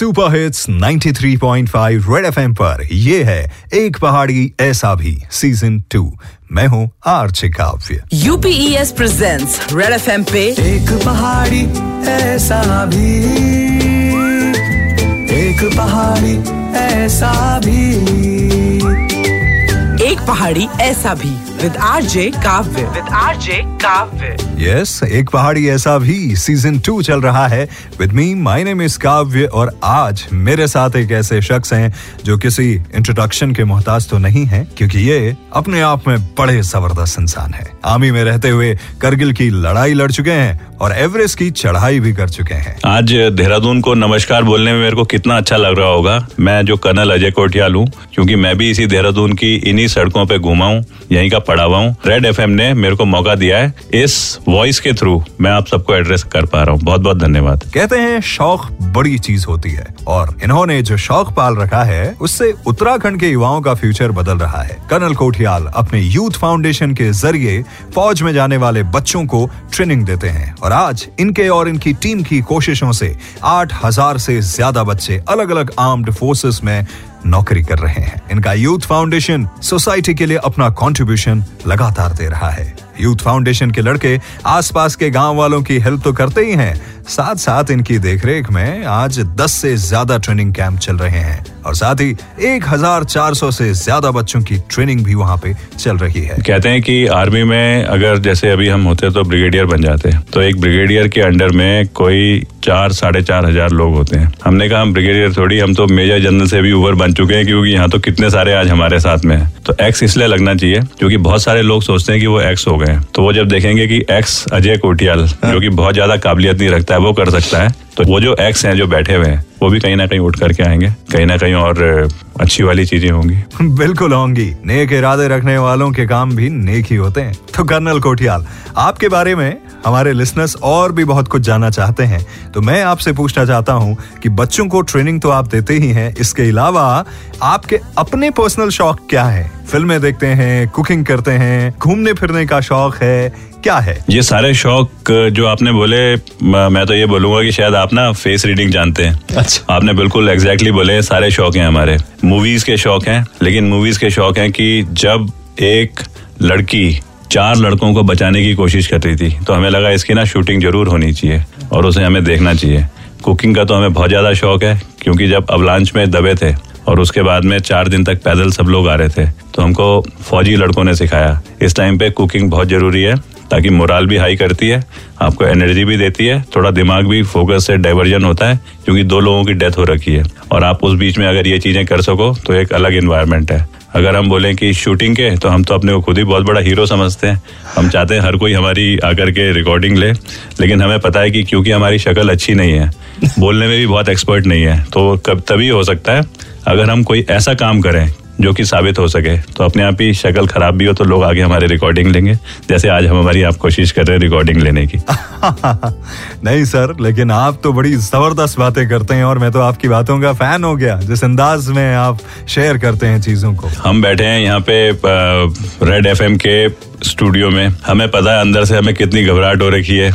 Super hits 93.5 red FM पर। ये है एक पहाड़ी ऐसा भी सीज़न टू मैं हूँ आर्च काव्य। यूपीएस प्रेजेंट्स रेड एफएम पे। एक पहाड़ी ऐसा भी। एक पहाड़ी ऐसा भी। एक पहाड़ी ऐसा भी। With RJ Kavya with RJ Kavya yes एक पहाड़ी ऐसा भी सीज़न टू चल रहा है। With me my name is Kavya और आज मेरे साथ एक ऐसे शख्स हैं जो किसी इंट्रोडक्शन के मोहताज तो नहीं है क्योंकि ये अपने आप में बड़े ज़बरदस्त इंसान है। आर्मी में रहते हुए करगिल की लड़ाई लड़ चुके हैं और एवरेस्ट की चढ़ाई भी कर चुके हैं। आज देहरादून को नमस्कार बोलने में मेरे को कितना अच्छा लग रहा होगा। मैं जो कर्नल अजय कोटियाल हूँ क्योंकि मैं भी इसी देहरादून की इन्हीं सड़कों पे घूमा हूँ यहीं का पढ़ा हुआ हूँ रेड एफएम ने मेरे को मौका दिया है इस वॉइस के थ्रू मैं आप सबको एड्रेस कर पा रहा हूँ। बहुत बहुत धन्यवाद। कहते हैं शौक बड़ी चीज़ होती है और इन्होंने जो शौक पाल रखा है उससे उत्तराखंड के युवाओं का फ्यूचर बदल रहा है। कर्नल कोठियाल अपने यूथ फाउंडेशन के ज़रिए फौज में जाने वाले बच्चों को ट्रेनिंग देते हैं और आज इनके और इनकी टीम की कोशिशों से आठ हज़ार से ज़्यादा बच्चे अलग अलग आर्म्ड फोर्सेस में नौकरी कर रहे हैं। इनका यूथ फाउंडेशन सोसाइटी के लिए अपना कॉन्ट्रीब्यूशन लगातार दे रहा है। यूथ फाउंडेशन के लड़के आसपास के गाँव वालों की हेल्प तो करते ही हैं साथ साथ इनकी देखरेख में आज 10 से ज़्यादा ट्रेनिंग कैंप चल रहे हैं और साथ ही 1400 से ज़्यादा बच्चों की ट्रेनिंग भी वहाँ पे चल रही है। कहते हैं कि आर्मी में अगर जैसे अभी हम होते तो ब्रिगेडियर बन जाते तो एक ब्रिगेडियर के अंडर में कोई चार साढ़े चार हज़ार लोग होते हैं। हमने कहा हम ब्रिगेडियर थोड़ी हम तो मेजर जनरल से भी ऊपर बन चुके हैं क्योंकि यहाँ तो कितने सारे आज हमारे साथ में है। तो एक्स इसलिए लगना चाहिए क्योंकि बहुत सारे लोग सोचते हैं कि वो एक्स हो गए तो वो जब देखेंगे कि एक्स अजय कोटियाल जो कि बहुत ज़्यादा काबिलियत नहीं रखता है वो कर सकता है। तो वो जो एक्स हैं जो बैठे हुए हैं वो भी कहीं ना कहीं उठ करके आएँगे। कहीं ना कहीं और अच्छी वाली चीज़ें होंगी। बिल्कुल होंगी। नेक इरादे रखने वालों के काम भी नेक ही होते हैं। तो कर्नल कोठियाल आपके बारे में हमारे लिसनर्स और भी बहुत कुछ जानना चाहते हैं। तो मैं आपसे पूछना चाहता हूँ कि बच्चों को ट्रेनिंग तो आप देते ही हैं। इसके अलावा आपके अपने पर्सनल शौक क्या है? फ़िल्में देखते हैं कुकिंग करते हैं घूमने फिरने का शौक है क्या है? ये सारे शौक जो आपने बोले मैं तो ये बोलूँगा कि शायद आप ना फेस रीडिंग जानते हैं। अच्छा आपने बिल्कुल एग्जैक्टली बोले, सारे शौक हैं हमारे। मूवीज़ के शौक हैं, लेकिन मूवीज़ के शौक हैं कि जब एक लड़की चार लड़कों को बचाने की कोशिश कर रही थी तो हमें लगा इसकी ना शूटिंग ज़रूर होनी चाहिए, और उसे हमें देखना चाहिए। कुकिंग का तो हमें बहुत ज़्यादा शौक है, क्योंकि जब अवलांच में दबे थे, और उसके बाद में चार दिन तक पैदल सब लोग आ रहे थे तो हमको फौजी लड़कों ने सिखाया। इस टाइम पे कुकिंग बहुत ज़रूरी है। ताकि मोराल भी हाई करती है, आपको एनर्जी भी देती है, थोड़ा दिमाग भी फोकस से डाइवर्जन होता है, क्योंकि दो लोगों की डेथ हो रखी है। और आप उस बीच में अगर ये चीज़ें कर सको तो एक अलग इन्वायरमेंट है। अगर हम बोलें कि शूटिंग के तो हम तो अपने को खुद ही बहुत बड़ा हीरो समझते हैं। हम चाहते हैं हर कोई हमारी आकर के रिकॉर्डिंग ले, लेकिन हमें पता है कि क्योंकि हमारी शक्ल अच्छी नहीं है, बोलने में भी बहुत एक्सपर्ट नहीं है तो कब, तभी हो सकता है, अगर हम कोई ऐसा काम करें जो कि साबित हो सके। तो अपने आप ही शक्ल खराब भी हो तो लोग आगे हमारे रिकॉर्डिंग लेंगे। जैसे आज हम हमारी आप कोशिश कर रहे हैं रिकॉर्डिंग लेने की। नहीं सर लेकिन आप तो बड़ी ज़बरदस्त बातें करते हैं और मैं तो आपकी बातों का फ़ैन हो गया जिस अंदाज में आप शेयर करते हैं चीज़ों को। हम बैठे हैं यहाँ पे रेड एफएम के स्टूडियो में। हमें पता है अंदर से हमें कितनी घबराहट हो रखी है।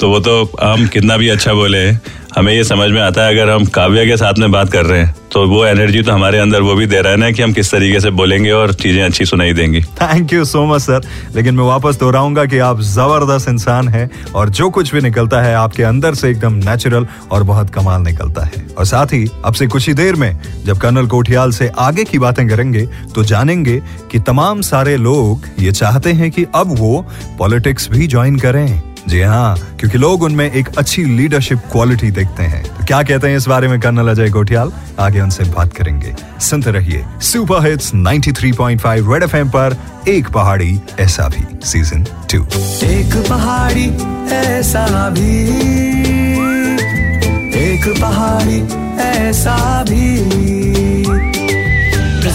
तो वो तो हम कितना भी अच्छा बोले, हमें ये समझ में आता है अगर हम काव्या के साथ में बात कर रहे हैं तो वो एनर्जी तो हमारे अंदर वो भी दे रहा है ना कि हम किस तरीके से बोलेंगे और चीज़ें अच्छी सुनाई देंगी। Thank you so much sir लेकिन मैं वापस दोहराऊँगा कि आप ज़बरदस्त इंसान हैं और जो कुछ भी निकलता है आपके अंदर से एकदम नेचुरल और बहुत कमाल निकलता है। और साथ ही, अब से कुछ ही देर में, जब कर्नल कोठियाल से आगे की बातें करेंगे तो जानेंगे कि तमाम सारे लोग ये चाहते हैं कि अब वो पॉलिटिक्स भी ज्वाइन करें। जी हाँ क्योंकि लोग उनमें एक अच्छी लीडरशिप क्वालिटी देखते हैं। तो क्या कहते हैं इस बारे में कर्नल अजय गोठियाल आगे उनसे बात करेंगे। सुनते रहिए सुपर हिट्स 93.5 रेड एफएम पर एक पहाड़ी ऐसा भी सीज़न टू एक पहाड़ी ऐसा भी, एक पहाड़ी ऐसा भी।